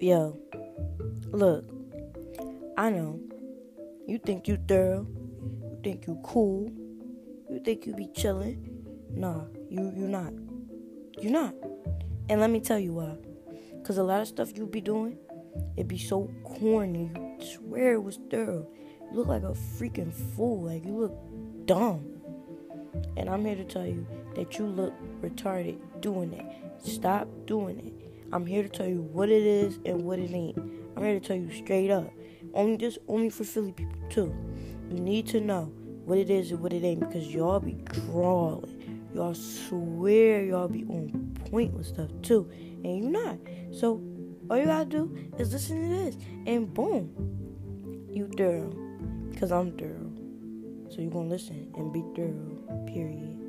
Yo, look, I know you think you thorough, you think you cool, you think you be chilling. Nah, you you not. You not. And let me tell you why. Cause a lot of stuff you be doing, it be so corny. You swear it was thorough. You look like a freaking fool. Like you look dumb. And I'm here to tell you that you look retarded doing it. Stop doing it. I'm here to tell you what it is and what it ain't. I'm here to tell you straight up. Only this only for Philly people too. You need to know what it is and what it ain't because y'all be drawing. Y'all swear y'all be on point with stuff too. And you not. So all you gotta do is listen to this. And boom. You thorough. Cause I'm thorough. So you gonna listen and be thorough. Period.